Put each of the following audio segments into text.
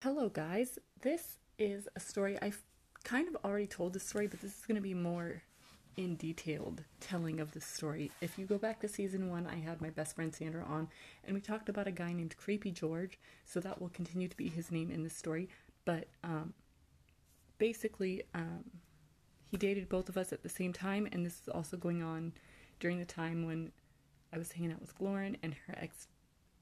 Hello, guys. This is a story I've kind of already told the story, but this is going to be more in detailed telling of the story. If you go back to season one, I had my best friend Sandra on, and we talked about a guy named Creepy George, so that will continue to be his name in this story. But um, basically, um, he dated both of us at the same time, and this is also going on during the time when I was hanging out with Lauren and her ex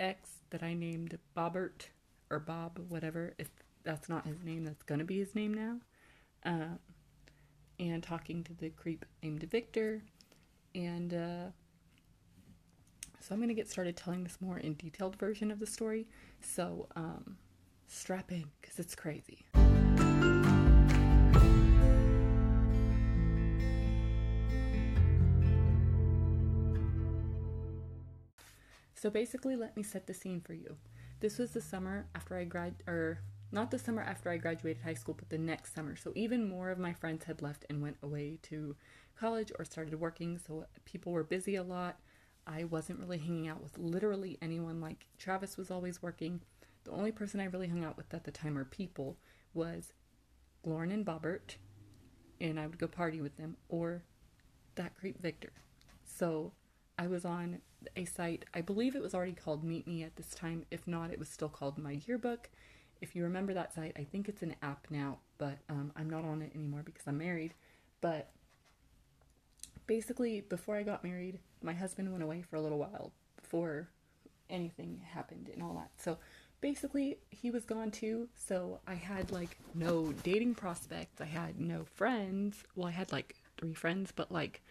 ex that I named Bobbert or Bob, whatever, if that's not his name, that's gonna be his name now. Uh, and talking to the creep named Victor. And uh, so I'm gonna get started telling this more in detailed version of the story. So um, strap in, because it's crazy. So basically, let me set the scene for you. This was the summer after I grad or not the summer after I graduated high school, but the next summer. So even more of my friends had left and went away to college or started working. So people were busy a lot. I wasn't really hanging out with literally anyone. Like Travis was always working. The only person I really hung out with at the time or people was Lauren and Bobbert, and I would go party with them, or that creep Victor. So I was on a site, I believe it was already called Meet Me at this time. If not, it was still called My Yearbook. If you remember that site, I think it's an app now, but um, I'm not on it anymore because I'm married. But basically, before I got married, my husband went away for a little while before anything happened and all that. So basically, he was gone too. So I had like no dating prospects. I had no friends. Well, I had like three friends, but like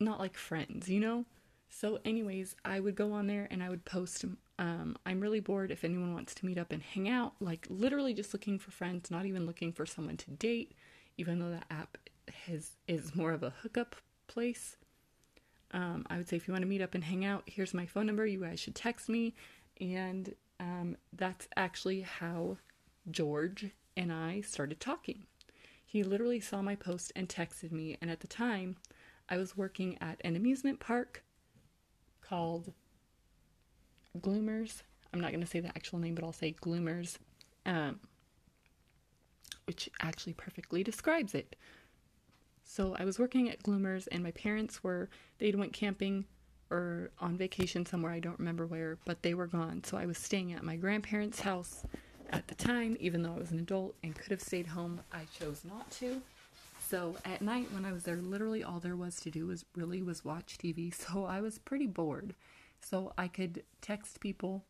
not like friends, you know? So, anyways, I would go on there and I would post, um, I'm really bored if anyone wants to meet up and hang out. Like, literally just looking for friends, not even looking for someone to date, even though that app has, is more of a hookup place. Um, I would say if you want to meet up and hang out, here's my phone number. You guys should text me. And um, that's actually how George and I started talking. He literally saw my post and texted me. And at the time, I was working at an amusement park called Gloomers. I'm not going to say the actual name, but I'll say Gloomers, um, which actually perfectly describes it. So I was working at Gloomers, and my parents were, they'd went camping or on vacation somewhere, I don't remember where, but they were gone. So I was staying at my grandparents' house at the time, even though I was an adult and could have stayed home. I chose not to. So at night when I was there, literally all there was to do was really was watch TV. So I was pretty bored. So I could text people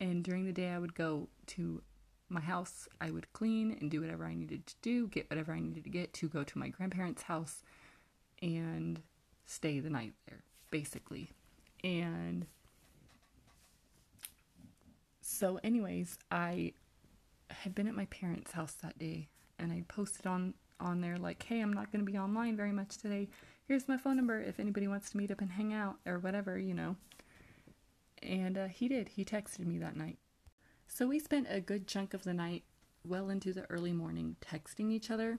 and during the day I would go to my house. I would clean and do whatever I needed to do, get whatever I needed to get to go to my grandparents' house and stay the night there, basically. And so anyways, I had been at my parents' house that day and I posted on on there like, hey, I'm not going to be online very much today. Here's my phone number if anybody wants to meet up and hang out or whatever, you know. And uh, he did. He texted me that night. So we spent a good chunk of the night, well into the early morning, texting each other.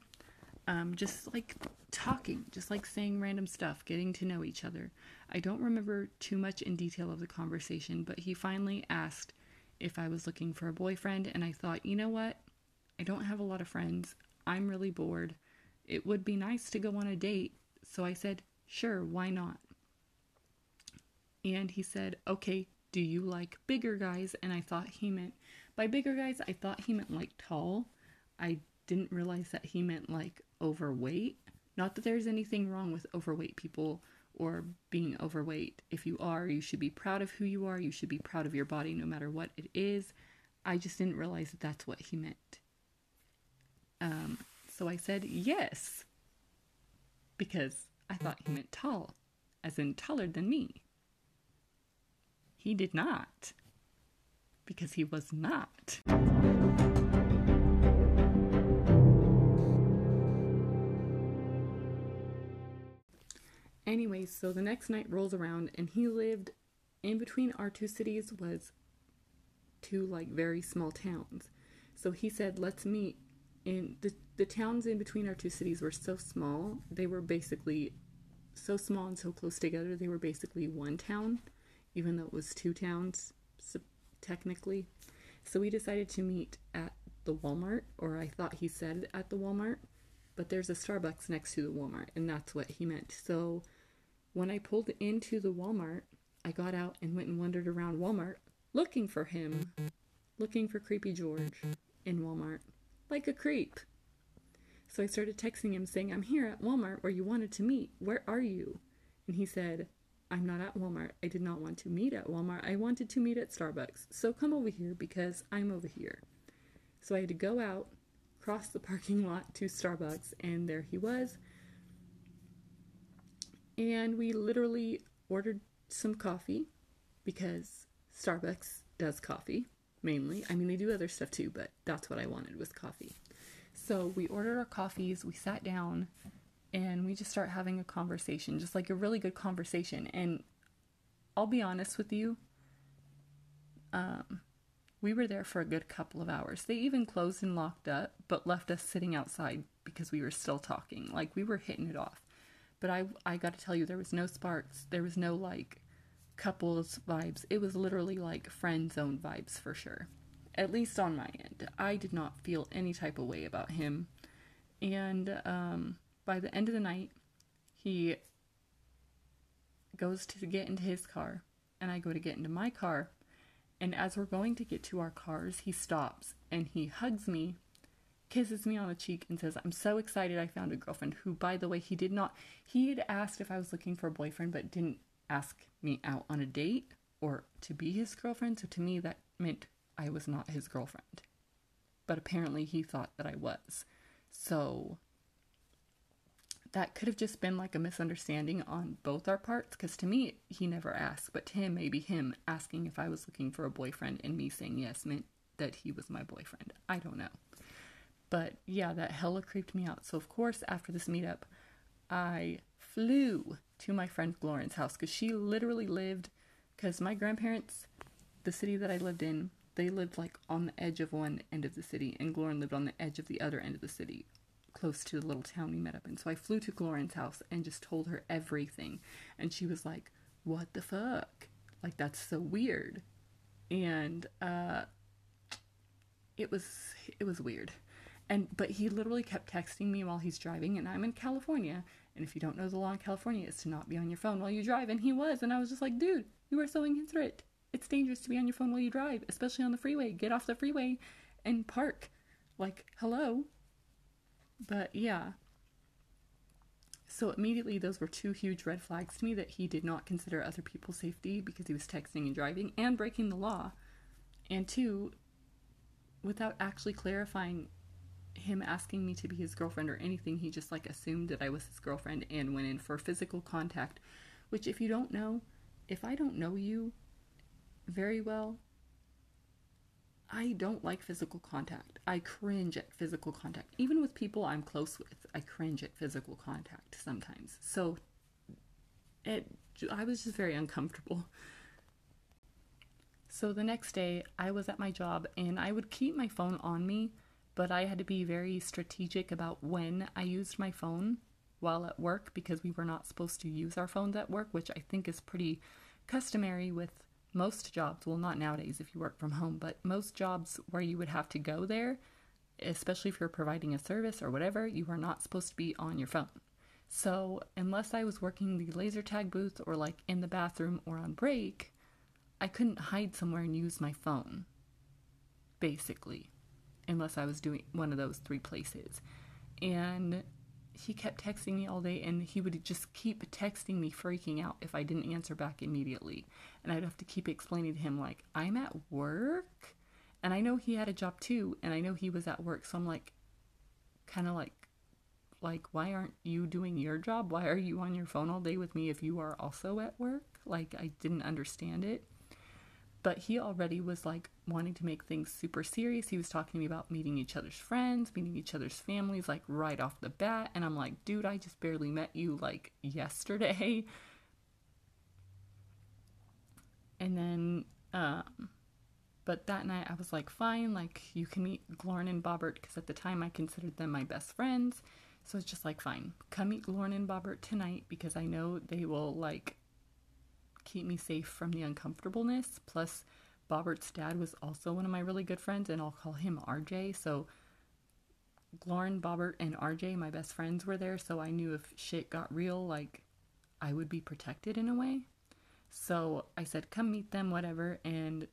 Um, just like talking, just like saying random stuff, getting to know each other. I don't remember too much in detail of the conversation, but he finally asked if I was looking for a boyfriend, and I thought, you know what? I don't have a lot of friends. I'm really bored. It would be nice to go on a date. So I said, Sure, why not? And he said, Okay, do you like bigger guys? And I thought he meant, by bigger guys, I thought he meant like tall. I didn't realize that he meant like overweight. Not that there's anything wrong with overweight people or being overweight. If you are, you should be proud of who you are. You should be proud of your body no matter what it is. I just didn't realize that that's what he meant. Um, so I said yes, because I thought he meant tall, as in taller than me. He did not, because he was not. Anyways, so the next night rolls around, and he lived in between our two cities was two like very small towns. So he said, "Let's meet in the the towns in between our two cities were so small. They were basically so small and so close together. They were basically one town, even though it was two towns so technically. So we decided to meet at the Walmart, or I thought he said at the Walmart, but there's a Starbucks next to the Walmart, and that's what he meant. So when I pulled into the Walmart, I got out and went and wandered around Walmart looking for him, looking for Creepy George in Walmart, like a creep. So I started texting him saying, I'm here at Walmart where you wanted to meet. Where are you? And he said, I'm not at Walmart. I did not want to meet at Walmart. I wanted to meet at Starbucks. So come over here because I'm over here. So I had to go out, cross the parking lot to Starbucks, and there he was. And we literally ordered some coffee because Starbucks does coffee mainly. I mean, they do other stuff too, but that's what I wanted was coffee. So we ordered our coffees, we sat down, and we just start having a conversation, just like a really good conversation. And I'll be honest with you, um, we were there for a good couple of hours. They even closed and locked up, but left us sitting outside because we were still talking. Like we were hitting it off. But I I got to tell you there was no sparks. There was no like couples vibes. It was literally like friend zone vibes for sure. At least on my end. I did not feel any type of way about him. And um by the end of the night, he goes to get into his car, and I go to get into my car. And as we're going to get to our cars, he stops and he hugs me, kisses me on the cheek, and says, I'm so excited I found a girlfriend. Who, by the way, he did not, he had asked if I was looking for a boyfriend, but didn't ask me out on a date or to be his girlfriend. So to me, that meant I was not his girlfriend. But apparently, he thought that I was. So that could have just been like a misunderstanding on both our parts because to me he never asked but to him maybe him asking if i was looking for a boyfriend and me saying yes meant that he was my boyfriend i don't know but yeah that hella creeped me out so of course after this meetup i flew to my friend lauren's house because she literally lived because my grandparents the city that i lived in they lived like on the edge of one end of the city and Lauren lived on the edge of the other end of the city close to the little town we met up in. So I flew to Lauren's house and just told her everything. And she was like, What the fuck? Like, that's so weird. And uh, it was it was weird. And but he literally kept texting me while he's driving, and I'm in California. And if you don't know the law in California it's to not be on your phone while you drive, and he was, and I was just like, dude, you are so inconsiderate. It's dangerous to be on your phone while you drive, especially on the freeway. Get off the freeway and park. Like, hello, but yeah. So immediately, those were two huge red flags to me that he did not consider other people's safety because he was texting and driving and breaking the law. And two, without actually clarifying him asking me to be his girlfriend or anything, he just like assumed that I was his girlfriend and went in for physical contact. Which, if you don't know, if I don't know you very well, I don't like physical contact. I cringe at physical contact. Even with people I'm close with, I cringe at physical contact sometimes. So it I was just very uncomfortable. So the next day, I was at my job and I would keep my phone on me, but I had to be very strategic about when I used my phone while at work because we were not supposed to use our phones at work, which I think is pretty customary with most jobs, well, not nowadays if you work from home, but most jobs where you would have to go there, especially if you're providing a service or whatever, you are not supposed to be on your phone. So, unless I was working the laser tag booth or like in the bathroom or on break, I couldn't hide somewhere and use my phone, basically, unless I was doing one of those three places. And he kept texting me all day and he would just keep texting me freaking out if I didn't answer back immediately. And I'd have to keep explaining to him like, "I'm at work." And I know he had a job too, and I know he was at work, so I'm like kind of like like why aren't you doing your job? Why are you on your phone all day with me if you are also at work? Like I didn't understand it but he already was like wanting to make things super serious. He was talking to me about meeting each other's friends, meeting each other's families, like right off the bat. And I'm like, dude, I just barely met you like yesterday. And then, um, but that night I was like, fine, like you can meet Lauren and Bobbert because at the time I considered them my best friends. So it's just like, fine, come meet Lauren and Bobbert tonight because I know they will like keep me safe from the uncomfortableness. Plus, Bobbert's dad was also one of my really good friends, and I'll call him RJ. So Lauren, Bobbert, and RJ, my best friends, were there, so I knew if shit got real, like I would be protected in a way. So I said, come meet them, whatever. And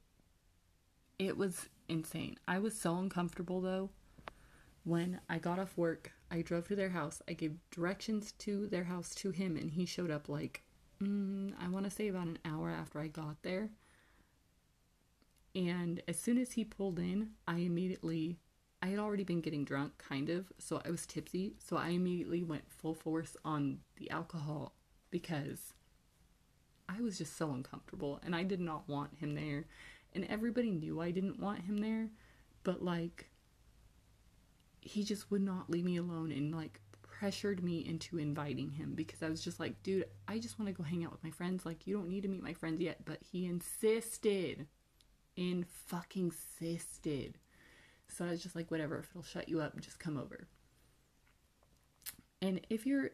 it was insane. I was so uncomfortable though. When I got off work, I drove to their house. I gave directions to their house to him, and he showed up like, mm, I want to say about an hour after I got there. And as soon as he pulled in, I immediately, I had already been getting drunk, kind of, so I was tipsy. So I immediately went full force on the alcohol because I was just so uncomfortable and I did not want him there. And everybody knew I didn't want him there, but like he just would not leave me alone and like pressured me into inviting him because I was just like, dude, I just want to go hang out with my friends. Like, you don't need to meet my friends yet. But he insisted, in fucking insisted. So I was just like, whatever, if it'll shut you up, just come over. And if you're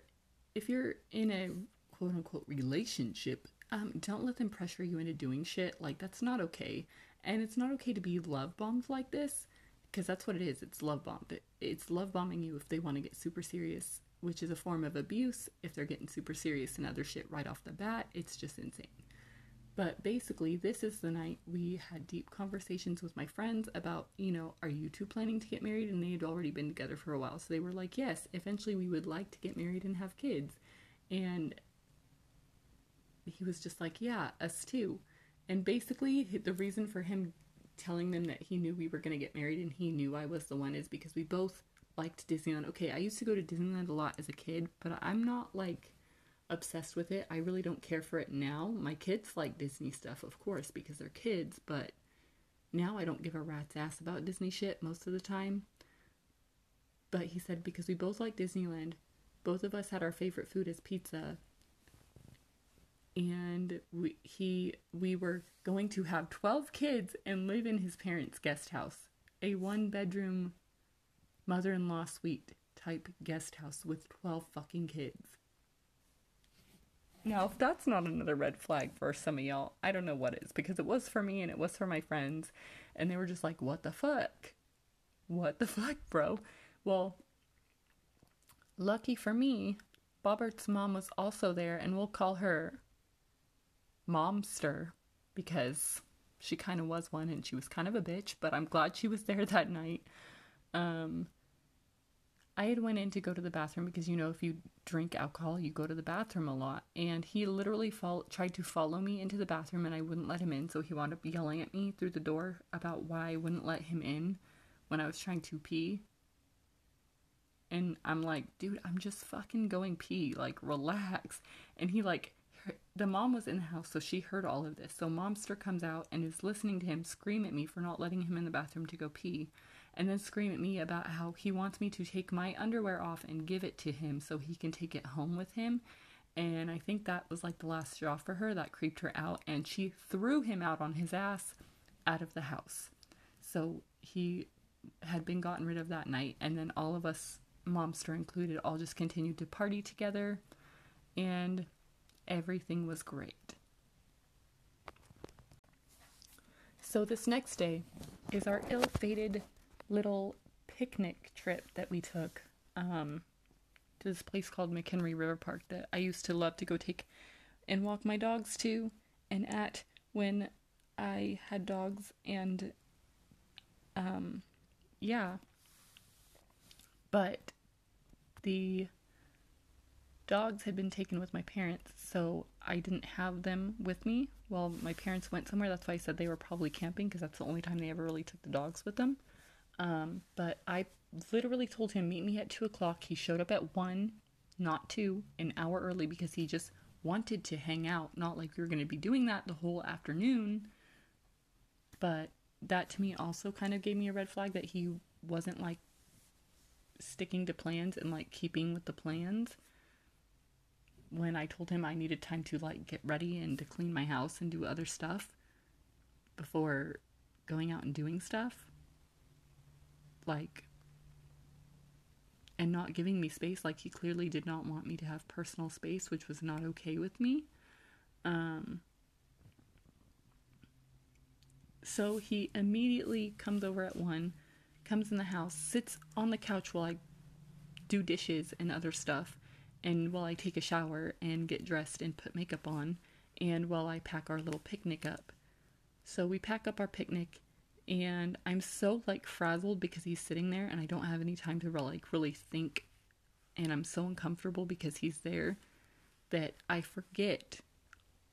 if you're in a quote unquote relationship, um, don't let them pressure you into doing shit. Like, that's not okay. And it's not okay to be love bombed like this because that's what it is. It's love bombed. It's love bombing you if they want to get super serious, which is a form of abuse. If they're getting super serious and other shit right off the bat, it's just insane. But basically, this is the night we had deep conversations with my friends about, you know, are you two planning to get married? And they had already been together for a while. So they were like, yes, eventually we would like to get married and have kids. And he was just like, yeah, us too. And basically, the reason for him telling them that he knew we were going to get married and he knew I was the one is because we both liked Disneyland. Okay, I used to go to Disneyland a lot as a kid, but I'm not like obsessed with it. I really don't care for it now. My kids like Disney stuff, of course, because they're kids, but now I don't give a rat's ass about Disney shit most of the time. But he said because we both like Disneyland, both of us had our favorite food as pizza, and we, he we were going to have 12 kids and live in his parents' guest house, a one bedroom mother-in-law suite type guest house with 12 fucking kids. Now, if that's not another red flag for some of y'all, I don't know what is because it was for me and it was for my friends and they were just like, "What the fuck? What the fuck, bro?" Well, lucky for me, Bobbert's mom was also there and we'll call her momster because she kind of was one and she was kind of a bitch, but I'm glad she was there that night. Um, I had went in to go to the bathroom because you know if you drink alcohol you go to the bathroom a lot and he literally fol- tried to follow me into the bathroom and I wouldn't let him in so he wound up yelling at me through the door about why I wouldn't let him in when I was trying to pee. And I'm like, dude, I'm just fucking going pee, like relax. And he like the mom was in the house, so she heard all of this. So Momster comes out and is listening to him scream at me for not letting him in the bathroom to go pee, and then scream at me about how he wants me to take my underwear off and give it to him so he can take it home with him. And I think that was like the last straw for her. That creeped her out, and she threw him out on his ass out of the house. So he had been gotten rid of that night, and then all of us, Momster included, all just continued to party together. And everything was great. So, this next day is our ill fated little picnic trip that we took um, to this place called McHenry River Park that I used to love to go take and walk my dogs to and at when I had dogs. And um, yeah. But the dogs had been taken with my parents, so I didn't have them with me while my parents went somewhere. That's why I said they were probably camping because that's the only time they ever really took the dogs with them. Um, but I literally told him, meet me at two o'clock. He showed up at one, not two, an hour early because he just wanted to hang out. Not like we were going to be doing that the whole afternoon. But that to me also kind of gave me a red flag that he wasn't like sticking to plans and like keeping with the plans when I told him I needed time to like get ready and to clean my house and do other stuff before going out and doing stuff. Like, and not giving me space. Like, he clearly did not want me to have personal space, which was not okay with me. Um, So he immediately comes over at one, comes in the house, sits on the couch while I do dishes and other stuff, and while I take a shower and get dressed and put makeup on, and while I pack our little picnic up. So we pack up our picnic, and I'm so like frazzled because he's sitting there and I don't have any time to like really think, and I'm so uncomfortable because he's there that I forget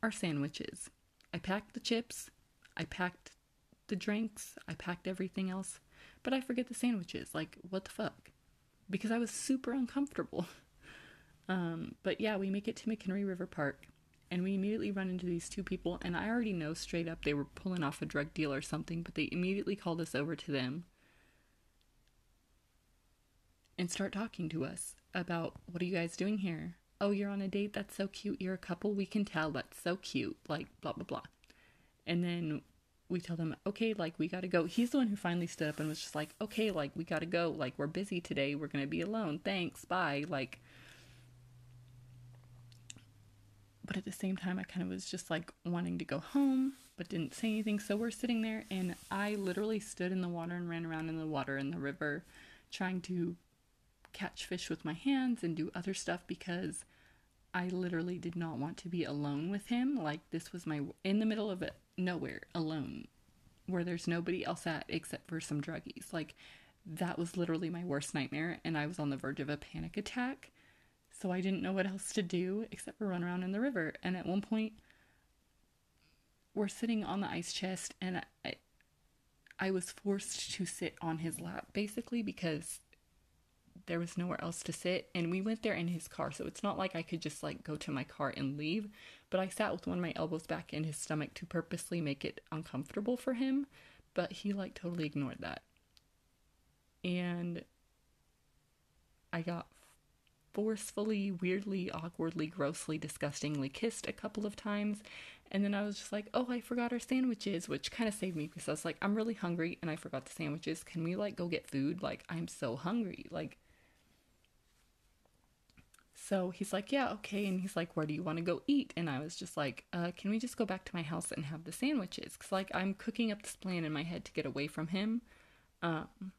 our sandwiches. I packed the chips, I packed the drinks, I packed everything else, but I forget the sandwiches. Like, what the fuck? Because I was super uncomfortable. Um, but yeah, we make it to McHenry River Park and we immediately run into these two people and I already know straight up they were pulling off a drug deal or something, but they immediately called us over to them and start talking to us about what are you guys doing here? Oh, you're on a date? That's so cute. You're a couple. We can tell. That's so cute. Like blah blah blah. And then we tell them, okay, like we gotta go. He's the one who finally stood up and was just like, okay, like we gotta go. Like we're busy today. We're gonna be alone. Thanks. Bye. Like, but at the same time, I kind of was just like wanting to go home, but didn't say anything. So we're sitting there, and I literally stood in the water and ran around in the water in the river, trying to catch fish with my hands and do other stuff because I literally did not want to be alone with him. Like this was my in the middle of it nowhere alone where there's nobody else at except for some druggies. Like that was literally my worst nightmare and I was on the verge of a panic attack. So I didn't know what else to do except for run around in the river. And at one point we're sitting on the ice chest and I I was forced to sit on his lap basically because there was nowhere else to sit. And we went there in his car so it's not like i could just like go to my car and leave. But i sat with one of my elbows back in his stomach to purposely make it uncomfortable for him. But he like totally ignored that. And i got forcefully weirdly awkwardly grossly disgustingly kissed a couple of times and then i was just like oh i forgot our sandwiches which kind of saved me because i was like i'm really hungry and i forgot the sandwiches can we like go get food like i'm so hungry like so he's like, Yeah, okay. And he's like, Where do you want to go eat? And I was just like, uh, Can we just go back to my house and have the sandwiches? Because, like, I'm cooking up this plan in my head to get away from him. Um,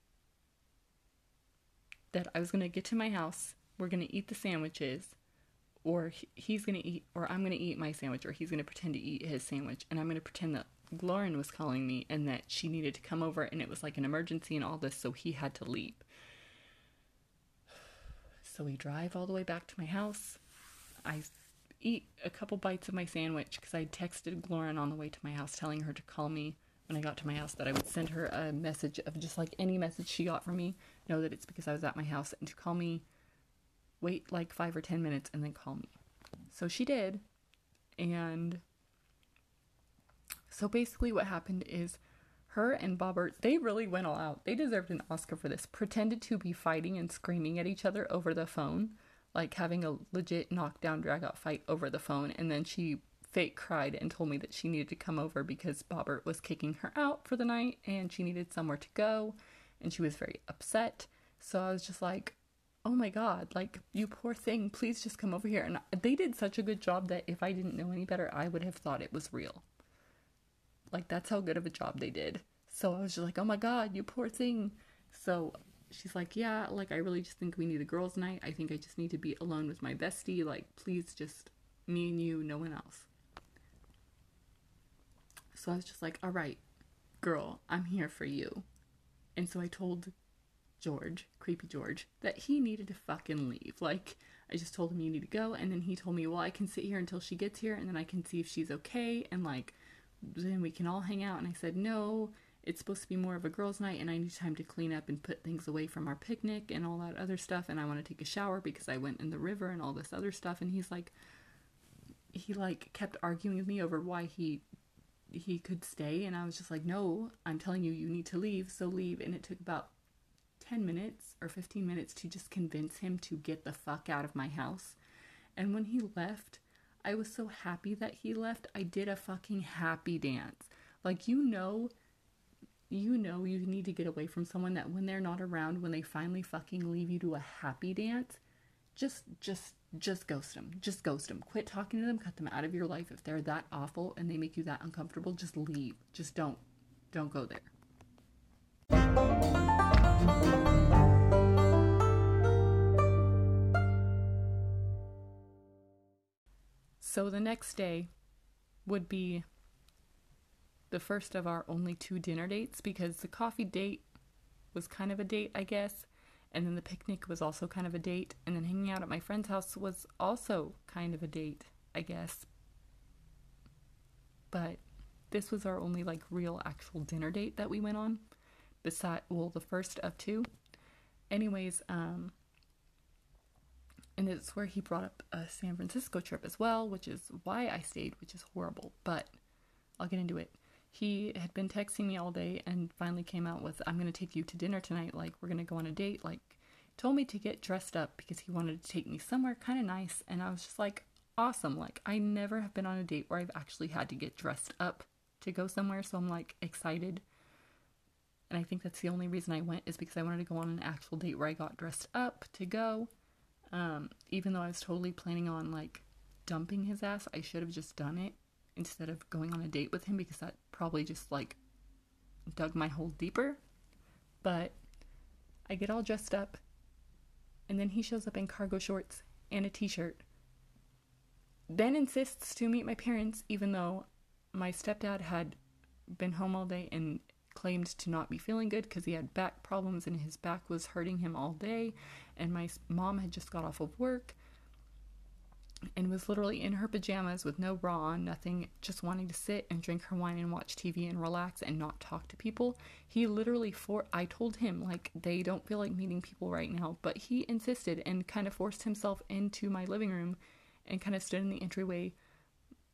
that I was going to get to my house, we're going to eat the sandwiches, or he's going to eat, or I'm going to eat my sandwich, or he's going to pretend to eat his sandwich. And I'm going to pretend that Lauren was calling me and that she needed to come over and it was like an emergency and all this, so he had to leave. So we drive all the way back to my house. I eat a couple bites of my sandwich because I texted Lauren on the way to my house telling her to call me when I got to my house that I would send her a message of just like any message she got from me, know that it's because I was at my house and to call me, wait like five or ten minutes and then call me. So she did. And so basically, what happened is her and Bobbert, they really went all out. They deserved an Oscar for this. Pretended to be fighting and screaming at each other over the phone, like having a legit knockdown, drag out fight over the phone. And then she fake cried and told me that she needed to come over because Bobbert was kicking her out for the night and she needed somewhere to go. And she was very upset. So I was just like, oh my god, like, you poor thing, please just come over here. And they did such a good job that if I didn't know any better, I would have thought it was real. Like that's how good of a job they did. So I was just like, oh my god, you poor thing. So she's like, yeah, like I really just think we need a girls' night. I think I just need to be alone with my bestie. Like, please just me and you, no one else. So I was just like, all right, girl, I'm here for you. And so I told George, creepy George, that he needed to fucking leave. Like, I just told him you need to go. And then he told me, well, I can sit here until she gets here and then I can see if she's okay. And like, then we can all hang out. And I said, no, it's supposed to be more of a girls' night, and I need time to clean up and put things away from our picnic and all that other stuff. And I want to take a shower because I went in the river and all this other stuff. And he's like, he like kept arguing with me over why he he could stay and I was just like no I'm telling you you need to leave so leave and it took about 10 minutes or 15 minutes to just convince him to get the fuck out of my house and when he left I was so happy that he left. I did a fucking happy dance. Like, you know, you know, you need to get away from someone that when they're not around, when they finally fucking leave you to a happy dance, just, just, just ghost them. Just ghost them. Quit talking to them. Cut them out of your life. If they're that awful and they make you that uncomfortable, just leave. Just don't. don't go there. So the next day would be the first of our only two dinner dates because the coffee date was kind of a date, I guess. And then the picnic was also kind of a date. And then hanging out at my friend's house was also kind of a date, I guess. But this was our only like real actual dinner date that we went on. Beside well, the first of two. Anyways, um and it's where he brought up a San Francisco trip as well, which is why I stayed, which is horrible, but I'll get into it. He had been texting me all day and finally came out with, I'm going to take you to dinner tonight. Like, we're going to go on a date. Like, told me to get dressed up because he wanted to take me somewhere kind of nice. And I was just like, awesome. Like, I never have been on a date where I've actually had to get dressed up to go somewhere. So I'm like excited. And I think that's the only reason I went is because I wanted to go on an actual date where I got dressed up to go. Um, even though I was totally planning on like dumping his ass, I should have just done it instead of going on a date with him because that probably just like dug my hole deeper. But I get all dressed up, and then he shows up in cargo shorts and a t shirt. Then insists to meet my parents, even though my stepdad had been home all day and claimed to not be feeling good because he had back problems and his back was hurting him all day. And my mom had just got off of work and was literally in her pajamas with no bra on, nothing, just wanting to sit and drink her wine and watch TV and relax and not talk to people. He literally for I told him like they don't feel like meeting people right now, but he insisted and kind of forced himself into my living room and kind of stood in the entryway.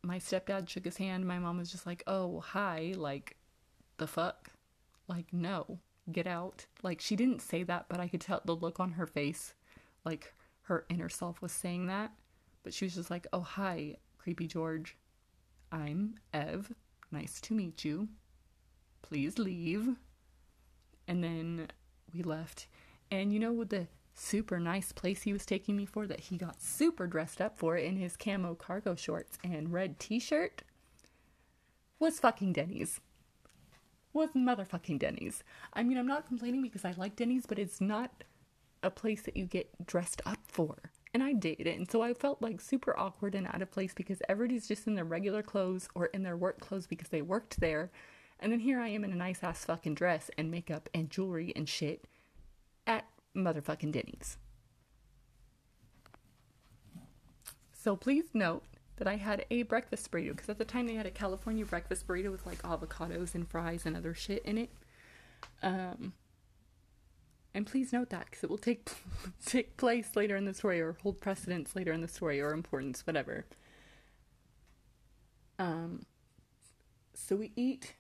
My stepdad shook his hand. My mom was just like, "Oh, hi." Like the fuck? Like no. Get out. Like she didn't say that, but I could tell the look on her face like her inner self was saying that but she was just like, oh, hi, creepy George. I'm Ev. Nice to meet you. Please leave. And then we left. And you know with the super nice place he was taking me for that he got super dressed up for in his camo cargo shorts and red t shirt? Was fucking Denny's. Was motherfucking Denny's. I mean, I'm not complaining because I like Denny's, but it's not a place that you get dressed up for and I did. And So I felt like super awkward and out of place because everybody's just in their regular clothes or in their work clothes because they worked there. And then here I am in a nice ass fucking dress and makeup and jewelry and shit at motherfucking Denny's. So please note that I had a breakfast burrito because at the time they had a California breakfast burrito with like avocados and fries and other shit in it. Um, and please note that because it will take take place later in the story or hold precedence later in the story or importance, whatever. Um, so we eat,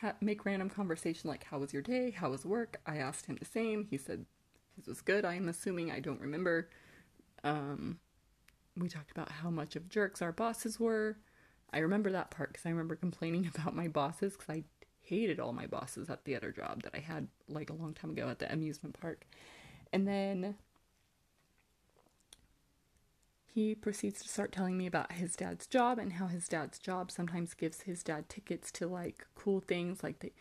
ha- make random conversation like, "How was your day? How was work?" I asked him the same. He said his was good. I am assuming I don't remember. Um, we talked about how much of jerks our bosses were. I remember that part because I remember complaining about my bosses because I hated all my bosses at the other job that I had like a long time ago at the amusement park. And then he proceeds to start telling me about his dad's job and how his dad's job sometimes gives his dad tickets to like cool things like they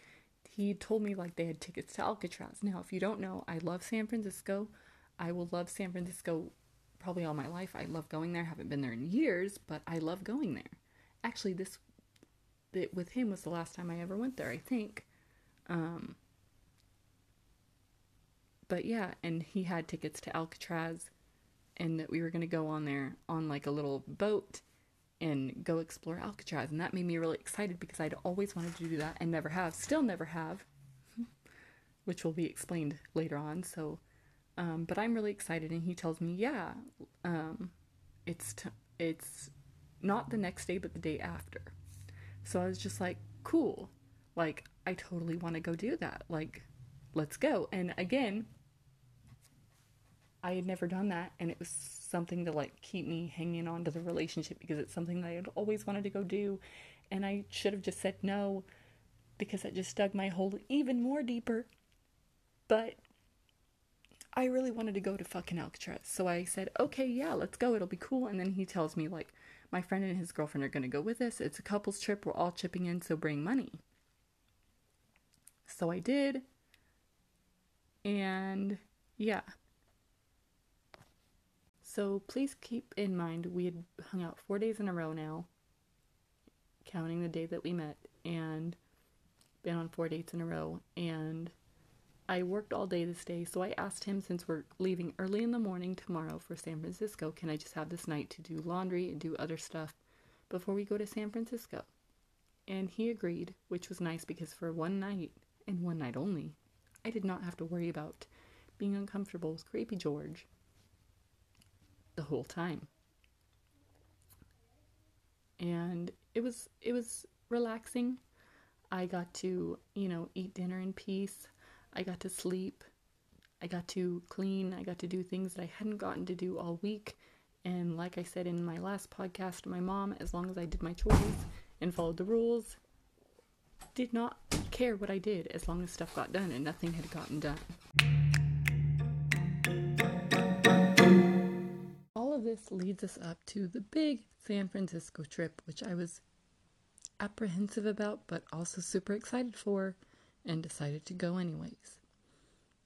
he told me like they had tickets to Alcatraz. Now, if you don't know, I love San Francisco. I will love San Francisco probably all my life. I love going there. Haven't been there in years, but I love going there. Actually, this that with him was the last time I ever went there, I think. Um, but yeah, and he had tickets to Alcatraz, and that we were going to go on there on like a little boat and go explore Alcatraz. And that made me really excited because I'd always wanted to do that and never have, still never have, which will be explained later on. So, um, but I'm really excited, and he tells me, yeah, um, it's t- it's not the next day, but the day after. So I was just like, cool. Like, I totally want to go do that. Like, let's go. And again, I had never done that. And it was something to like keep me hanging on to the relationship because it's something that I had always wanted to go do. And I should have just said no because that just dug my hole even more deeper. But I really wanted to go to fucking Alcatraz. So I said, okay, yeah, let's go. It'll be cool. And then he tells me, like, my friend and his girlfriend are going to go with us. It's a couples trip. We're all chipping in, so bring money. So I did. And yeah. So please keep in mind we had hung out four days in a row now, counting the day that we met, and been on four dates in a row. And I worked all day this day, so I asked him since we're leaving early in the morning tomorrow for San Francisco, can I just have this night to do laundry and do other stuff before we go to San Francisco? And he agreed, which was nice because for one night, and one night only, I did not have to worry about being uncomfortable with Creepy George the whole time. And it was it was relaxing. I got to, you know, eat dinner in peace. I got to sleep. I got to clean. I got to do things that I hadn't gotten to do all week. And like I said in my last podcast, my mom, as long as I did my chores and followed the rules, did not care what I did as long as stuff got done and nothing had gotten done. All of this leads us up to the big San Francisco trip, which I was apprehensive about but also super excited for and decided to go anyways.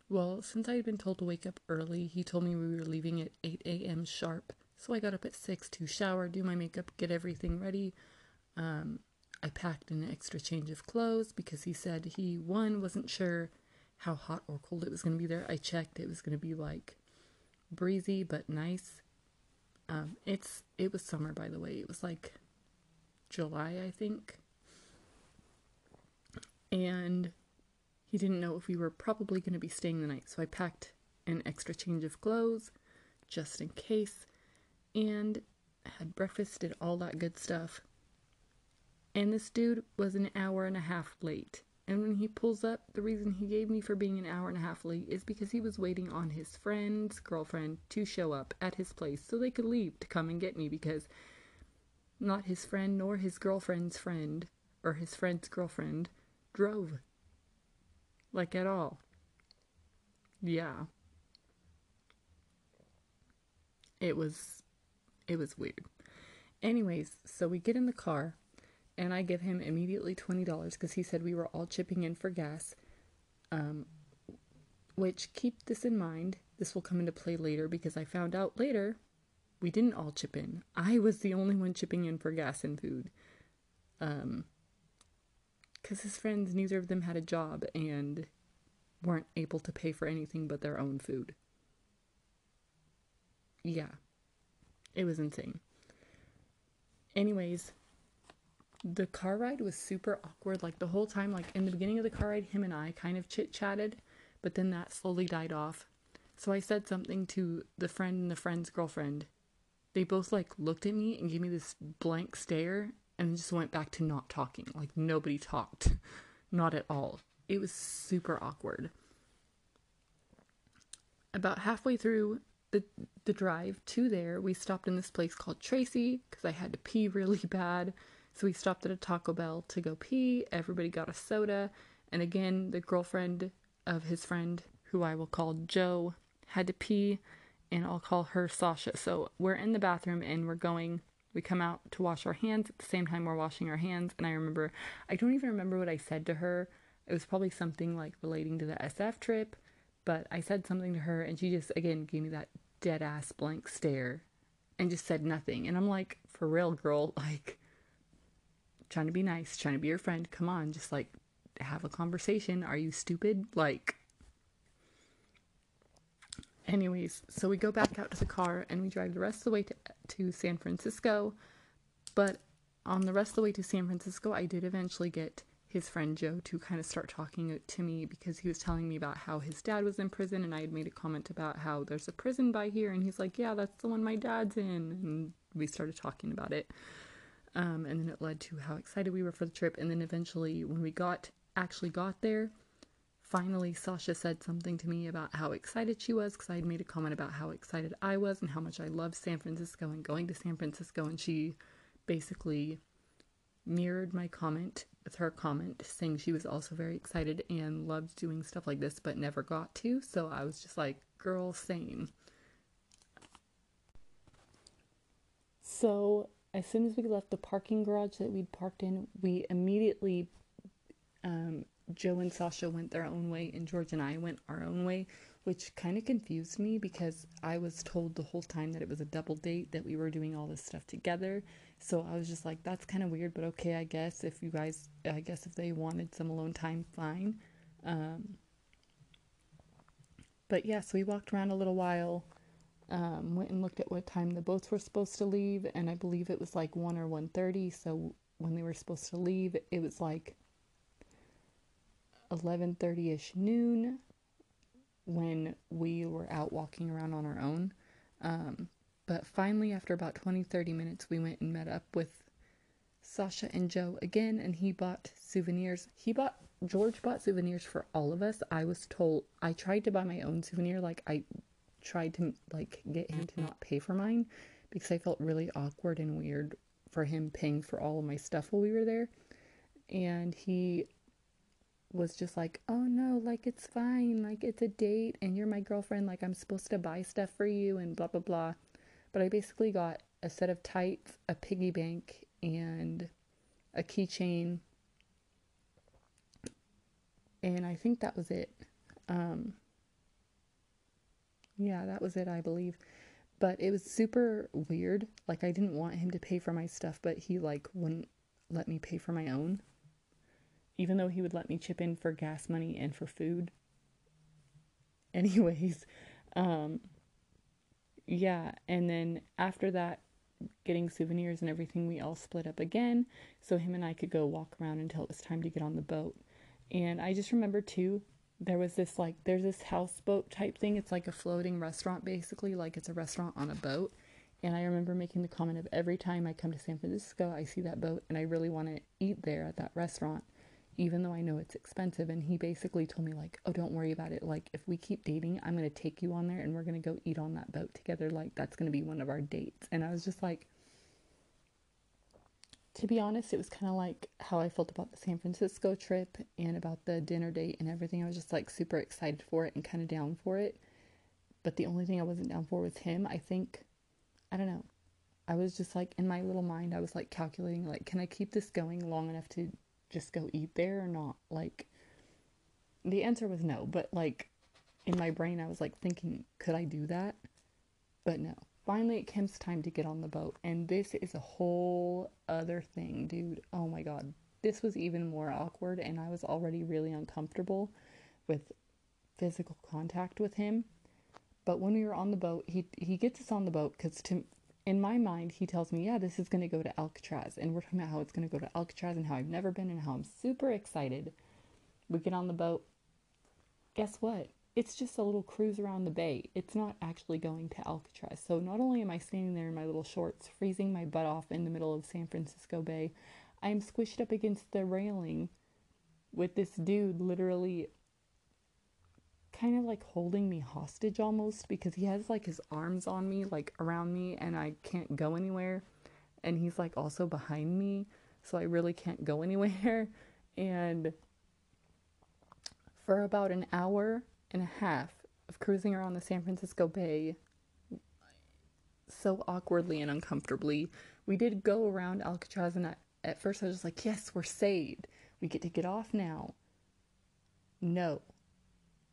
Well, since I had been told to wake up early, he told me we were leaving at 8 a.m. sharp. So I got up at 6 to shower, do my makeup, get everything ready. Um, I packed an extra change of clothes because he said he, one, wasn't sure how hot or cold it was going to be there. I checked, it was going to be like breezy but nice. Um, it's it was summer by the way. It was like July, I think. And he didn't know if we were probably going to be staying the night, so I packed an extra change of clothes just in case and had breakfast, did all that good stuff. And this dude was an hour and a half late. And when he pulls up, the reason he gave me for being an hour and a half late is because he was waiting on his friend's girlfriend to show up at his place so they could leave to come and get me because not his friend nor his girlfriend's friend or his friend's girlfriend drove. Like at all. Yeah. It was it was weird. Anyways, so we get in the car and I give him immediately $20 because he said we were all chipping in for gas. Um, which, keep this in mind, this will come into play later because I found out later we didn't all chip in. I was the only one chipping in for gas and food. Um, because his friends, neither of them had a job and weren't able to pay for anything but their own food. Yeah, it was insane. Anyways, the car ride was super awkward. Like the whole time, like in the beginning of the car ride, him and I kind of chit chatted, but then that slowly died off. So I said something to the friend and the friend's girlfriend. They both like looked at me and gave me this blank stare and just went back to not talking. Like nobody talked. not at all. It was super awkward. About halfway through the the drive to there, we stopped in this place called Tracy because I had to pee really bad. So we stopped at a Taco Bell to go pee. Everybody got a soda. And again, the girlfriend of his friend, who I will call Joe, had to pee. And I'll call her Sasha. So we're in the bathroom and we're going. We come out to wash our hands at the same time we're washing our hands. And I remember, I don't even remember what I said to her. It was probably something like relating to the SF trip. But I said something to her and she just, again, gave me that dead ass blank stare and just said nothing. And I'm like, for real, girl, like, trying to be nice, trying to be your friend. Come on, just like have a conversation. Are you stupid? Like, anyways, so we go back out to the car and we drive the rest of the way to, to San Francisco. But on the rest of the way to San Francisco, I did eventually get his friend Joe to kind of start talking to me because he was telling me about how his dad was in prison and I had made a comment about how there's a prison by here and he's like, "Yeah, that's the one my dad's in." And we started talking about it. Um, and then it led to how excited we were for the trip. And then eventually, when we got actually got there, finally Sasha said something to me about how excited she was because I had made a comment about how excited I was and how much I love San Francisco and going to San Francisco. And she basically mirrored my comment with her comment, saying she was also very excited and loved doing stuff like this but never got to. So I was just like, girl, same. So as soon as we left the parking garage that we'd parked in, we immediately um, Joe and Sasha went their own way and George and I went our own way, which kind of confused me because I was told the whole time that it was a double date, that we were doing all this stuff together. So I was just like, that's kind of weird, but okay, I guess if you guys, I guess if they wanted some alone time, fine. Um, but yeah, so we walked around a little while, um, went and looked at what time the boats were supposed to leave, and I believe it was like 1 or 1.30, so when they were supposed to leave, it was like 11:30ish noon when we were out walking around on our own. Um, but finally, after about 20 30 minutes, we went and met up with Sasha and Joe again, and he bought souvenirs. He bought, George bought souvenirs for all of us. I was told, I tried to buy my own souvenir. Like, I tried to, like, get him to not pay for mine because I felt really awkward and weird for him paying for all of my stuff while we were there. And he was just like, oh no, like it's fine, like it's a date and you're my girlfriend, like I'm supposed to buy stuff for you and blah blah blah. But I basically got a set of tights, a piggy bank, and a keychain. And I think that was it. Um, yeah, that was it, I believe. But it was super weird. Like I didn't want him to pay for my stuff, but he like wouldn't let me pay for my own even though he would let me chip in for gas money and for food. Anyways, um, yeah, and then after that, getting souvenirs and everything, we all split up again so him and I could go walk around until it was time to get on the boat. And I just remember too, there was this like, there's this houseboat type thing. It's like a floating restaurant basically, like it's a restaurant on a boat. And I remember making the comment of every time I come to San Francisco, I see that boat and I really want to eat there at that restaurant even though I know it's expensive. And he basically told me, like, oh, don't worry about it. Like, if we keep dating, I'm going to take you on there and we're going to go eat on that boat together. Like, that's going to be one of our dates. And I was just like, to be honest, it was kind of like how I felt about the San Francisco trip and about the dinner date and everything. I was just like super excited for it and kind of down for it. But the only thing I wasn't down for was him. I think, I don't know. I was just like in my little mind, I was like calculating, like, can I keep this going long enough to just go eat there or not? Like, the answer was no, but like in my brain, I was like thinking, could I do that? But no. Finally, it comes time to get on the boat, and this is a whole other thing, dude. Oh my god. This was even more awkward, and I was already really uncomfortable with physical contact with him. But when we were on the boat, he he gets us on the boat because to in my mind, he tells me, yeah, this is going to go to Alcatraz. And we're talking about how it's going to go to Alcatraz and how I've never been and how I'm super excited. We get on the boat. Guess what? It's just a little cruise around the bay. It's not actually going to Alcatraz. So not only am I standing there in my little shorts, freezing my butt off in the middle of San Francisco Bay, I am squished up against the railing with this dude literally kind of like holding me hostage almost because he has like his arms on me, like around me, and I can't go anywhere. And he's like also behind me, so I really can't go anywhere. And for about an hour and a half of cruising around the San Francisco Bay, so awkwardly and uncomfortably, we did go around Alcatraz, and I, at first I was like, yes, we're saved. We get to get off now. No,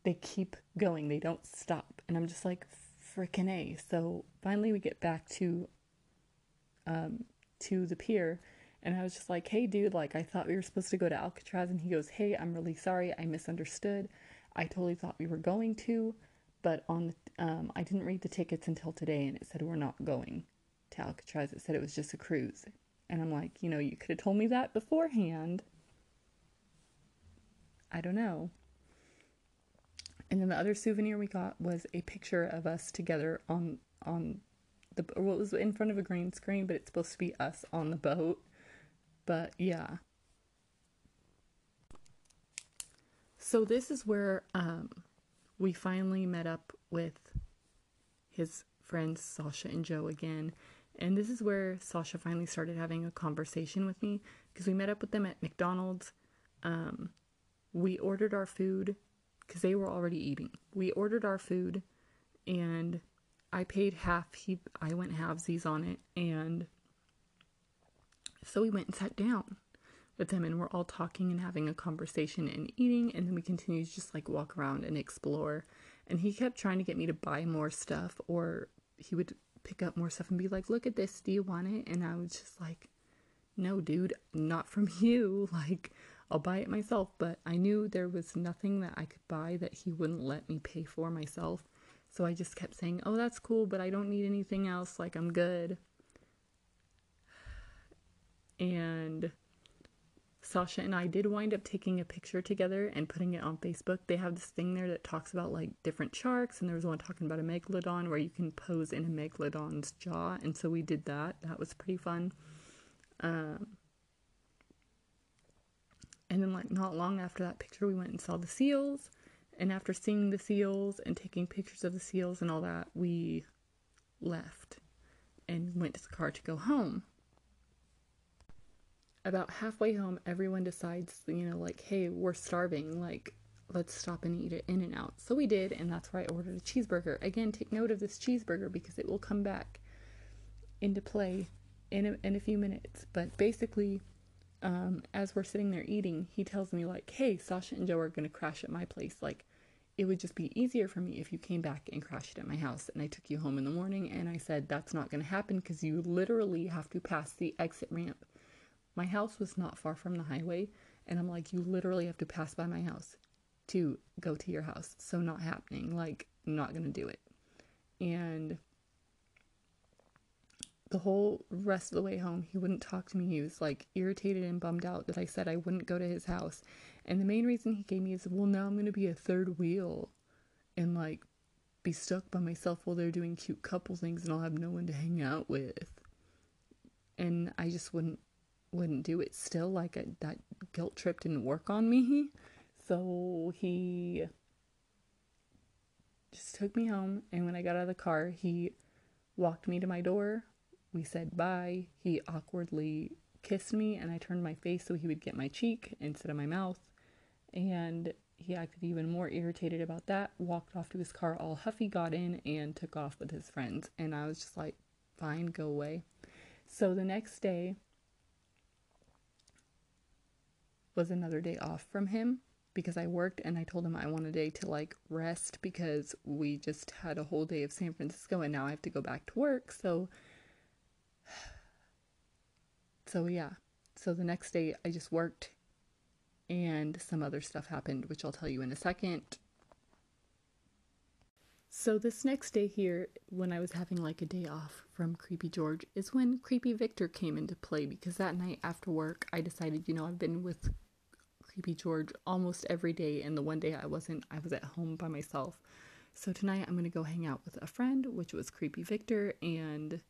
they keep going, they don't stop. And I'm just like, freaking A. So finally we get back to um to the pier and I was just like, "Hey dude, like I thought we were supposed to go to Alcatraz." And he goes, "Hey, I'm really sorry. I misunderstood. I totally thought we were going to, but on the, um I didn't read the tickets until today and it said we're not going to Alcatraz. It said it was just a cruise." And I'm like, "You know, you could have told me that beforehand." I don't know. And then the other souvenir we got was a picture of us together on on the what was in front of a green screen, but it's supposed to be us on the boat. But yeah. So this is where um, we finally met up with his friends Sasha and Joe again. And this is where Sasha finally started having a conversation with me because we met up with them at McDonald's. Um, we ordered our food because they were already eating. We ordered our food and I paid half. He I went halvesies on it and so we went and sat down with them and we're all talking and having a conversation and eating and then we continue to just like walk around and explore and he kept trying to get me to buy more stuff or he would pick up more stuff and be like look at this do you want it and i was just like no dude not from you like i'll buy it myself but i knew there was nothing that i could buy that he wouldn't let me pay for myself so i just kept saying oh that's cool but i don't need anything else like i'm good and Sasha and I did wind up taking a picture together and putting it on Facebook. They have this thing there that talks about like different sharks, and there was one talking about a megalodon where you can pose in a megalodon's jaw, and so we did that. That was pretty fun. Um, and then, like, not long after that picture, we went and saw the seals. And after seeing the seals and taking pictures of the seals and all that, we left and went to the car to go home about halfway home, everyone decides, you know, like, hey, we're starving. Like, let's stop and eat it in and out. So we did, and that's where I ordered a cheeseburger. Again, take note of this cheeseburger because it will come back into play in a, in a few minutes. But basically, um, as we're sitting there eating, he tells me, like, hey, Sasha and Joe are going to crash at my place. Like, it would just be easier for me if you came back and crashed at my house and I took you home in the morning. And I said, that's not going to happen because you literally have to pass the exit ramp my house was not far from the highway, and I'm like, you literally have to pass by my house to go to your house. So, not happening. Like, not gonna do it. And the whole rest of the way home, he wouldn't talk to me. He was like irritated and bummed out that I said I wouldn't go to his house. And the main reason he gave me is, well, now I'm gonna be a third wheel and like be stuck by myself while they're doing cute couple things and I'll have no one to hang out with. And I just wouldn't wouldn't do it still like that guilt trip didn't work on me so he just took me home and when i got out of the car he walked me to my door we said bye. He awkwardly kissed me and i turned my face so he would get my cheek instead of my mouth. And he acted even more irritated about that walked off to his car all huffy got in and took off with his friends. And i was just like fine go away. So the next day was another day off from him because I worked and I told him I want a day to like rest because we just had a whole day of San Francisco and now I have to go back to work. So so yeah. So the next day I just worked and some other stuff happened which I'll tell you in a second. So this next day here when I was having like a day off from Creepy George is when Creepy Victor came into play because that night after work I decided, you know, I've been with Creepy George almost every day, and the one day I wasn't, I was at home by myself. So tonight I'm gonna go hang out with a friend, which was Creepy Victor, and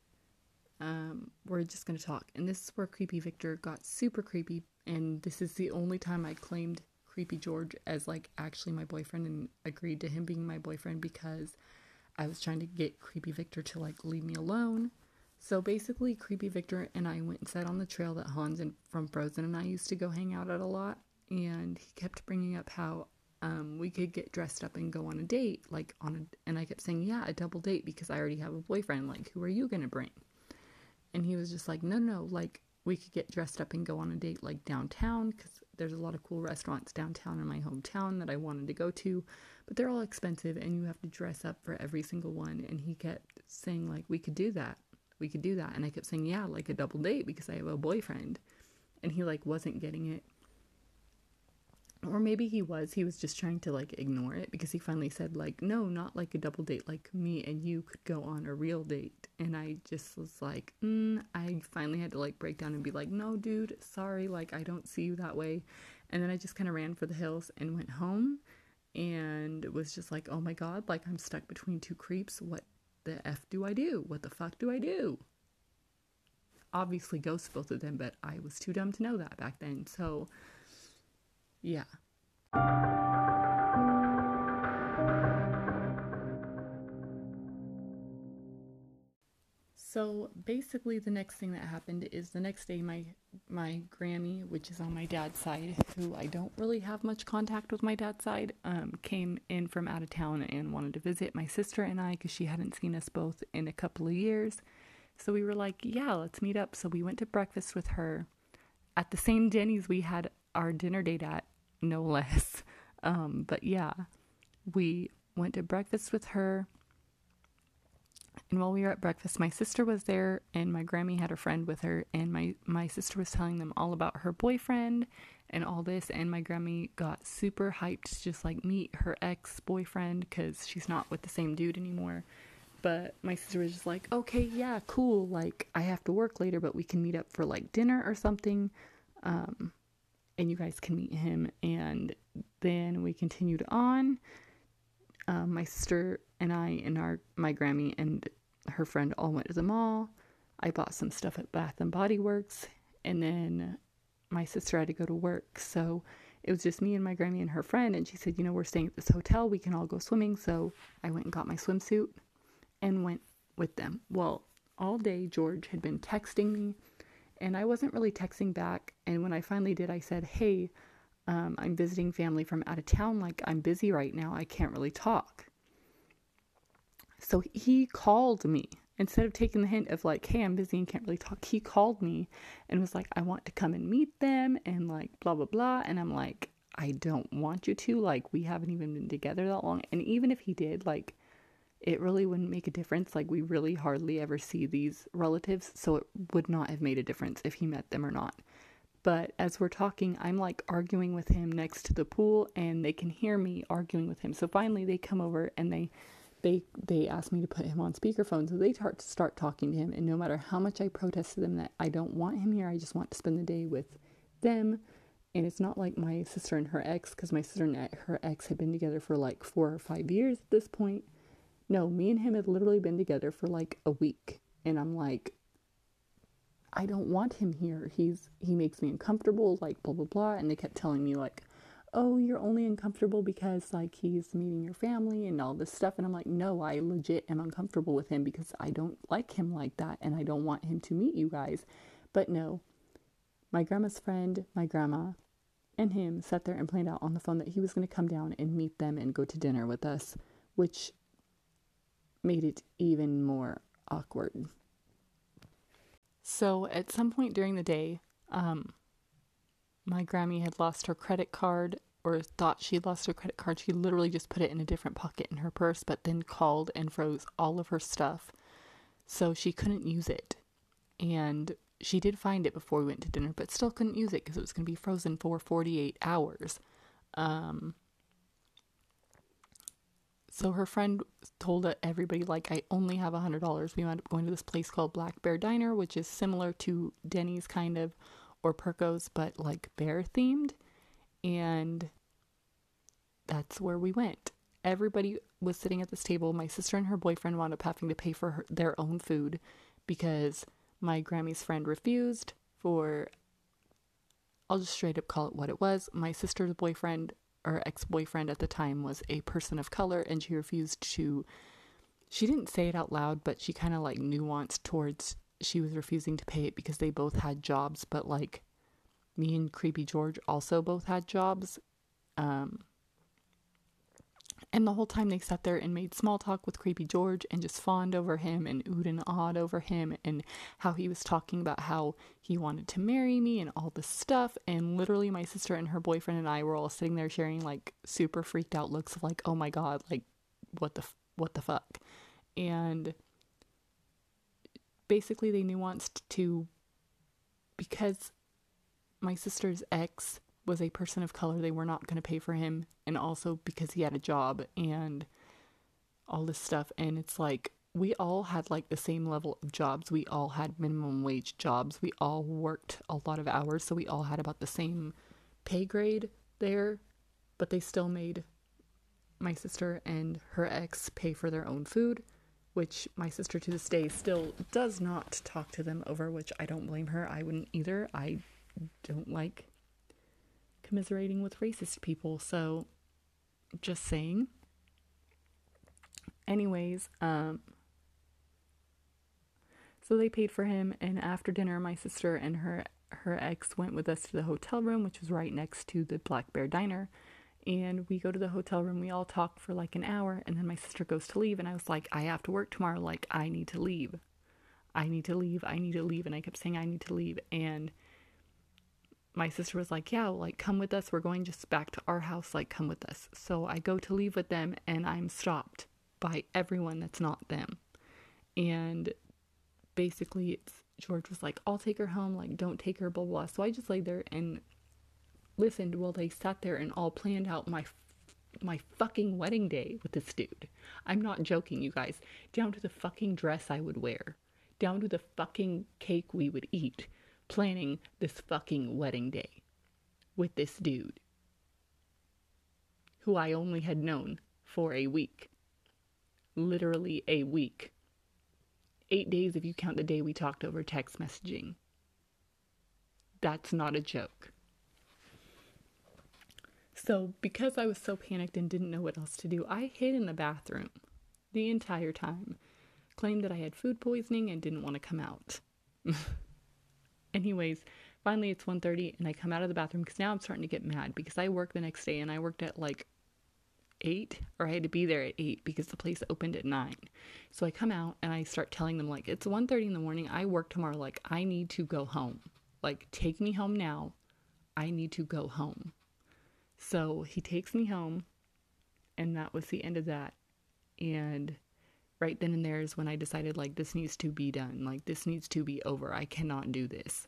um, we're just gonna talk. And this is where Creepy Victor got super creepy, and this is the only time I claimed Creepy George as like actually my boyfriend and agreed to him being my boyfriend because I was trying to get Creepy Victor to like leave me alone. So basically, Creepy Victor and I went and sat on the trail that Hans and from Frozen and I used to go hang out at a lot and he kept bringing up how um, we could get dressed up and go on a date, like on a, and I kept saying, yeah, a double date because I already have a boyfriend. Like, who are you gonna bring? And he was just like, no, no, like we could get dressed up and go on a date like downtown because there's a lot of cool restaurants downtown in my hometown that I wanted to go to, but they're all expensive and you have to dress up for every single one. And he kept saying like we could do that, we could do that, and I kept saying yeah, like a double date because I have a boyfriend, and he like wasn't getting it or maybe he was he was just trying to like ignore it because he finally said like no not like a double date like me and you could go on a real date. And i just was like mm, i finally had to like break down and be like no dude sorry like i don't see you that way. And then i just kind of ran for the hills and went home and was just like oh my god like i'm stuck between two creeps. What the f do i do? What the fuck do i do? Obviously ghost both of them but i was too dumb to know that back then. So yeah. So basically, the next thing that happened is the next day, my my granny, which is on my dad's side, who I don't really have much contact with my dad's side, um, came in from out of town and wanted to visit my sister and I because she hadn't seen us both in a couple of years. So we were like, yeah, let's meet up. So we went to breakfast with her at the same Denny's we had our dinner date at, no less. Um, but yeah, we went to breakfast with her. And while we were at breakfast, my sister was there and my Grammy had a friend with her and my my sister was telling them all about her boyfriend and all this and my Grammy got super hyped to just like meet her ex-boyfriend cuz she's not with the same dude anymore. But my sister was just like, "Okay, yeah, cool. Like I have to work later, but we can meet up for like dinner or something." Um and you guys can meet him and then we continued on um, my sister and I and our my Grammy and her friend all went to the mall. I bought some stuff at Bath and Body Works, and then my sister had to go to work, so it was just me and my Grammy and her friend. And she said, "You know, we're staying at this hotel. We can all go swimming." So I went and got my swimsuit and went with them. Well, all day George had been texting me, and I wasn't really texting back. And when I finally did, I said, "Hey." um, I'm visiting family from out of town. Like, I'm busy right now. I can't really talk. So he called me instead of taking the hint of, like, hey, I'm busy and can't really talk. He called me and was like, I want to come and meet them and, like, blah, blah, blah. And I'm like, I don't want you to. Like, we haven't even been together that long. And even if he did, like, it really wouldn't make a difference. Like, we really hardly ever see these relatives. So it would not have made a difference if he met them or not. But as we're talking, I'm like arguing with him next to the pool and they can hear me arguing with him. So finally they come over and they they they ask me to put him on speakerphone. So they start to start talking to him and no matter how much I protest to them that I don't want him here, I just want to spend the day with them. And it's not like my sister and her ex because my sister and her ex had been together for like 4 or 5 years at this point. No, me and him had literally been together for like a week. And I'm like, I don't want him here. He's he makes me uncomfortable, like blah blah blah. And they kept telling me like, oh, you're only uncomfortable because like he's meeting your family and all this stuff. And I'm like, no, I legit am uncomfortable with him because I don't like him like that and I don't want him to meet you guys. But no, my grandma's friend, my grandma, and him sat there and planned out on the phone that he was going to come down and meet them and go to dinner with us, which made it even more awkward. So at some point during the day, um, my Grammy had lost her credit card or thought she lost her credit card. She literally just put it in a different pocket in her purse, but then called and froze all of her stuff. So she couldn't use it. And she did find it before we went to dinner, but still couldn't use it because it was going to be frozen for 48 hours. Um, so her friend told everybody, like, I only have a $100. We wound up going to this place called Black Bear Diner, which is similar to Denny's kind of, or Perko's, but like bear themed. And that's where we went. Everybody was sitting at this table. My sister and her boyfriend wound up having to pay for her, their own food because my Grammy's friend refused for I'll just straight up call it what it was. My sister's boyfriend or ex-boyfriend at the time was a person of color and she refused to she didn't say it out loud but she kind of like nuanced towards she was refusing to pay it because they both had jobs but like me and creepy george also both had jobs um and the whole time they sat there and made small talk with Creepy George and just fawned over him and oohed and awed over him and how he was talking about how he wanted to marry me and all this stuff. And literally, my sister and her boyfriend and I were all sitting there sharing like super freaked out looks of like, oh my god, like what the f- what the fuck. And basically, they nuanced to because my sister's ex was a person of color, they were not going to pay for him. And also because he had a job and all this stuff. And it's like, we all had like the same level of jobs. We all had minimum wage jobs. We all worked a lot of hours. So we all had about the same pay grade there. But they still made my sister and her ex pay for their own food, which my sister to this day still does not talk to them over, which I don't blame her. I wouldn't either. I don't like commiserating with racist people. So, just saying. Anyways, um, so they paid for him, and after dinner, my sister and her her ex went with us to the hotel room, which was right next to the Black Bear Diner. And we go to the hotel room. We all talk for like an hour, and then my sister goes to leave, and I was like, I have to work tomorrow. Like, I need to leave. I need to leave. I need to leave. And I kept saying, I need to leave. And my sister was like, Yeah, like, come with us. We're going just back to our house. Like, come with us. So I go to leave with them and I'm stopped by everyone that's not them. And basically, it's George was like, I'll take her home. Like, don't take her, blah, blah. So I just laid there and listened while they sat there and all planned out my my fucking wedding day with this dude. I'm not joking, you guys. Down to the fucking dress I would wear, down to the fucking cake we would eat, planning this fucking wedding day with this dude who I only had known for a week. Literally a week. Eight days if you count the day we talked over text messaging. That's not a joke. So, because I was so panicked and didn't know what else to do, I hid in the bathroom the entire time. Claimed that I had food poisoning and didn't want to come out. Anyways, finally it's 1:30 and I come out of the bathroom cuz now I'm starting to get mad because I work the next day and I worked at like 8 or I had to be there at 8 because the place opened at 9. So I come out and I start telling them like it's 1:30 in the morning. I work tomorrow like I need to go home. Like take me home now. I need to go home. So he takes me home, and that was the end of that. And right then and there is when I decided, like, this needs to be done. Like, this needs to be over. I cannot do this.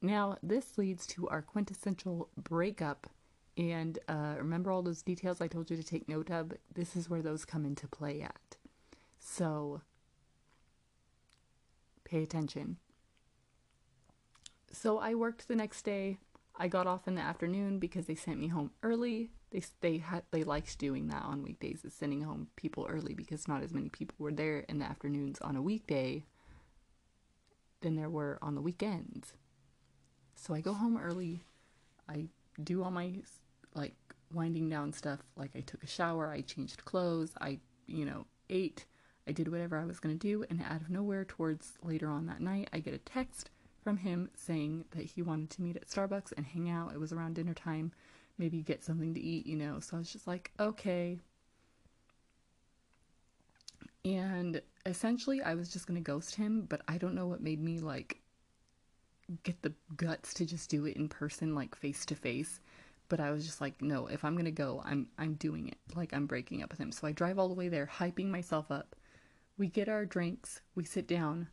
Now, this leads to our quintessential breakup. And uh, remember all those details I told you to take note of? This is where those come into play at. So, pay attention. So, I worked the next day I got off in the afternoon because they sent me home early. They they had they liked doing that on weekdays, is sending home people early because not as many people were there in the afternoons on a weekday than there were on the weekends. So I go home early. I do all my like winding down stuff. Like I took a shower, I changed clothes, I you know ate, I did whatever I was gonna do, and out of nowhere, towards later on that night, I get a text from him saying that he wanted to meet at Starbucks and hang out. It was around dinner time, maybe get something to eat, you know. So I was just like, okay. And essentially, I was just to ghost him, but I don't know what made me like get the guts to just do it in person, like face to face. But I was just like, no, if I'm gonna go, I'm I'm doing it. Like I'm breaking up with him. So I drive all the way there, hyping myself up. We get our drinks, we sit down,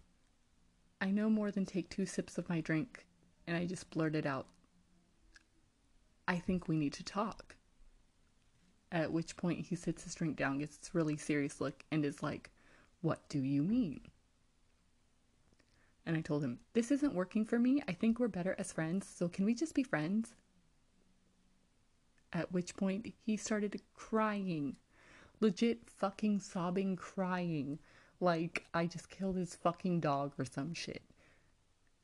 I no more than take two sips of my drink, and I just blurted out, I think we need to talk. At which point he sits his drink down, gets this really serious look, and is like, What do you mean? And I told him, This isn't working for me. I think we're better as friends, so can we just be friends? At which point he started crying. Legit fucking sobbing, crying like I just killed his fucking dog or some shit.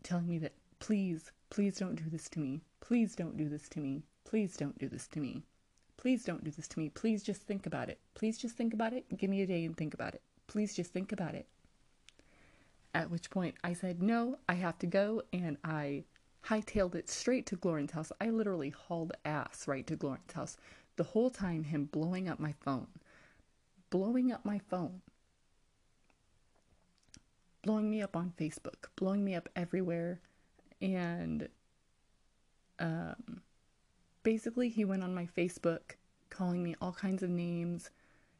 Telling me that, please, please don't do this to me. Please don't do this to me. Please don't do this to me. Please don't do this to me. Please just think about it. Please just think about it. Give me a day and think about it. Please just think about it. At which point I said, no, I have to go. And I hightailed it straight to Lauren's house. I literally hauled ass right to Lauren's house. The whole time, him blowing up my phone. Blowing up my phone blowing me up on Facebook, blowing me up everywhere. And um, basically, he went on my Facebook calling me all kinds of names,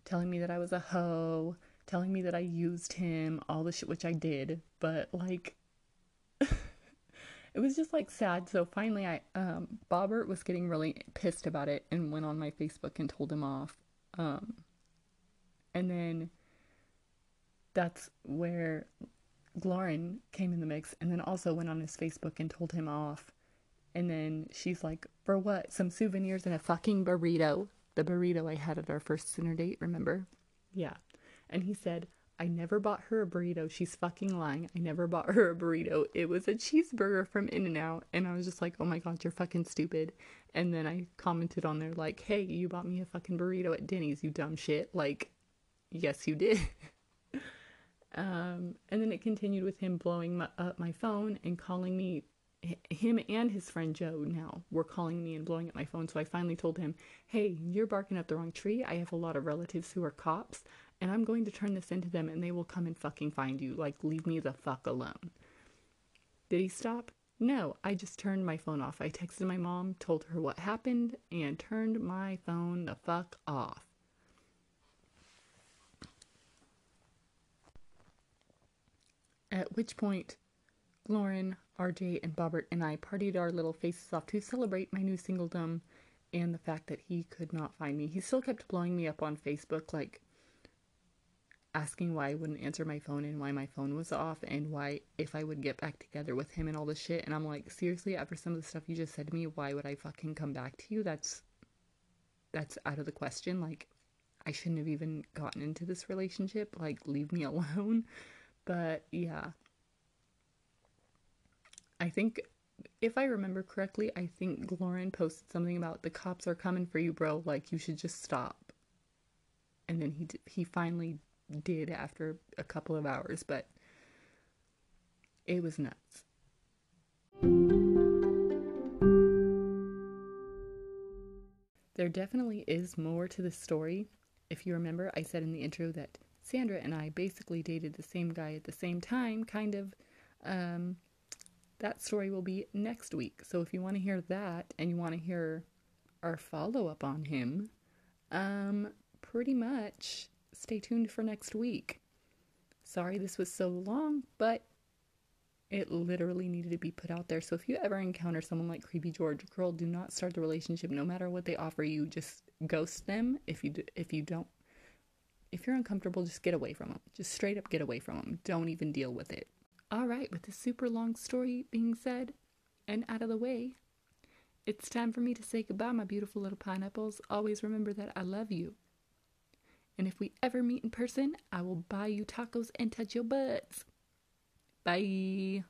telling me that I was a hoe, telling me that I used him, all the shit which I did. But like, it was just like sad. So finally, I um, Bobbert was getting really pissed about it and went on my Facebook and told him off. Um, and then that's where Lauren came in the mix and then also went on his Facebook and told him off. And then she's like, For what? Some souvenirs and a fucking burrito. The burrito I had at our first dinner date, remember? Yeah. And he said, I never bought her a burrito. She's fucking lying. I never bought her a burrito. It was a cheeseburger from In N Out. And I was just like, oh my god, you're fucking stupid. And then I commented on there, like, hey, you bought me a fucking burrito at Denny's, you dumb shit. Like, yes, you did. Um, and then it continued with him blowing my, up my phone and calling me. Him and his friend Joe now were calling me and blowing up my phone. So I finally told him, Hey, you're barking up the wrong tree. I have a lot of relatives who are cops, and I'm going to turn this into them, and they will come and fucking find you. Like, leave me the fuck alone. Did he stop? No, I just turned my phone off. I texted my mom, told her what happened, and turned my phone the fuck off. At which point, Lauren, RJ, and Bobbert and I partied our little faces off to celebrate my new singledom and the fact that he could not find me. He still kept blowing me up on Facebook, like asking why I wouldn't answer my phone and why my phone was off and why if I would get back together with him and all this shit. And I'm like, seriously, after some of the stuff you just said to me, why would I fucking come back to you? That's that's out of the question. Like, I shouldn't have even gotten into this relationship. Like, leave me alone. But yeah. I think if I remember correctly, I think Lauren posted something about the cops are coming for you, bro. Like you should just stop. And then he d- he finally did after a couple of hours, but it was nuts. There definitely is more to the story. If you remember, I said in the intro that Sandra and I basically dated the same guy at the same time, kind of. Um, that story will be next week. So if you want to hear that and you want to hear our follow up on him, um, pretty much stay tuned for next week. Sorry this was so long, but it literally needed to be put out there. So if you ever encounter someone like Creepy George, girl, do not start the relationship. No matter what they offer you, just ghost them. If you do, if you don't, if you're uncomfortable, just get away from them. Just straight up get away from them. Don't even deal with it. All right, with this super long story being said and out of the way, it's time for me to say goodbye, my beautiful little pineapples. Always remember that I love you. And if we ever meet in person, I will buy you tacos and touch your butts. Bye.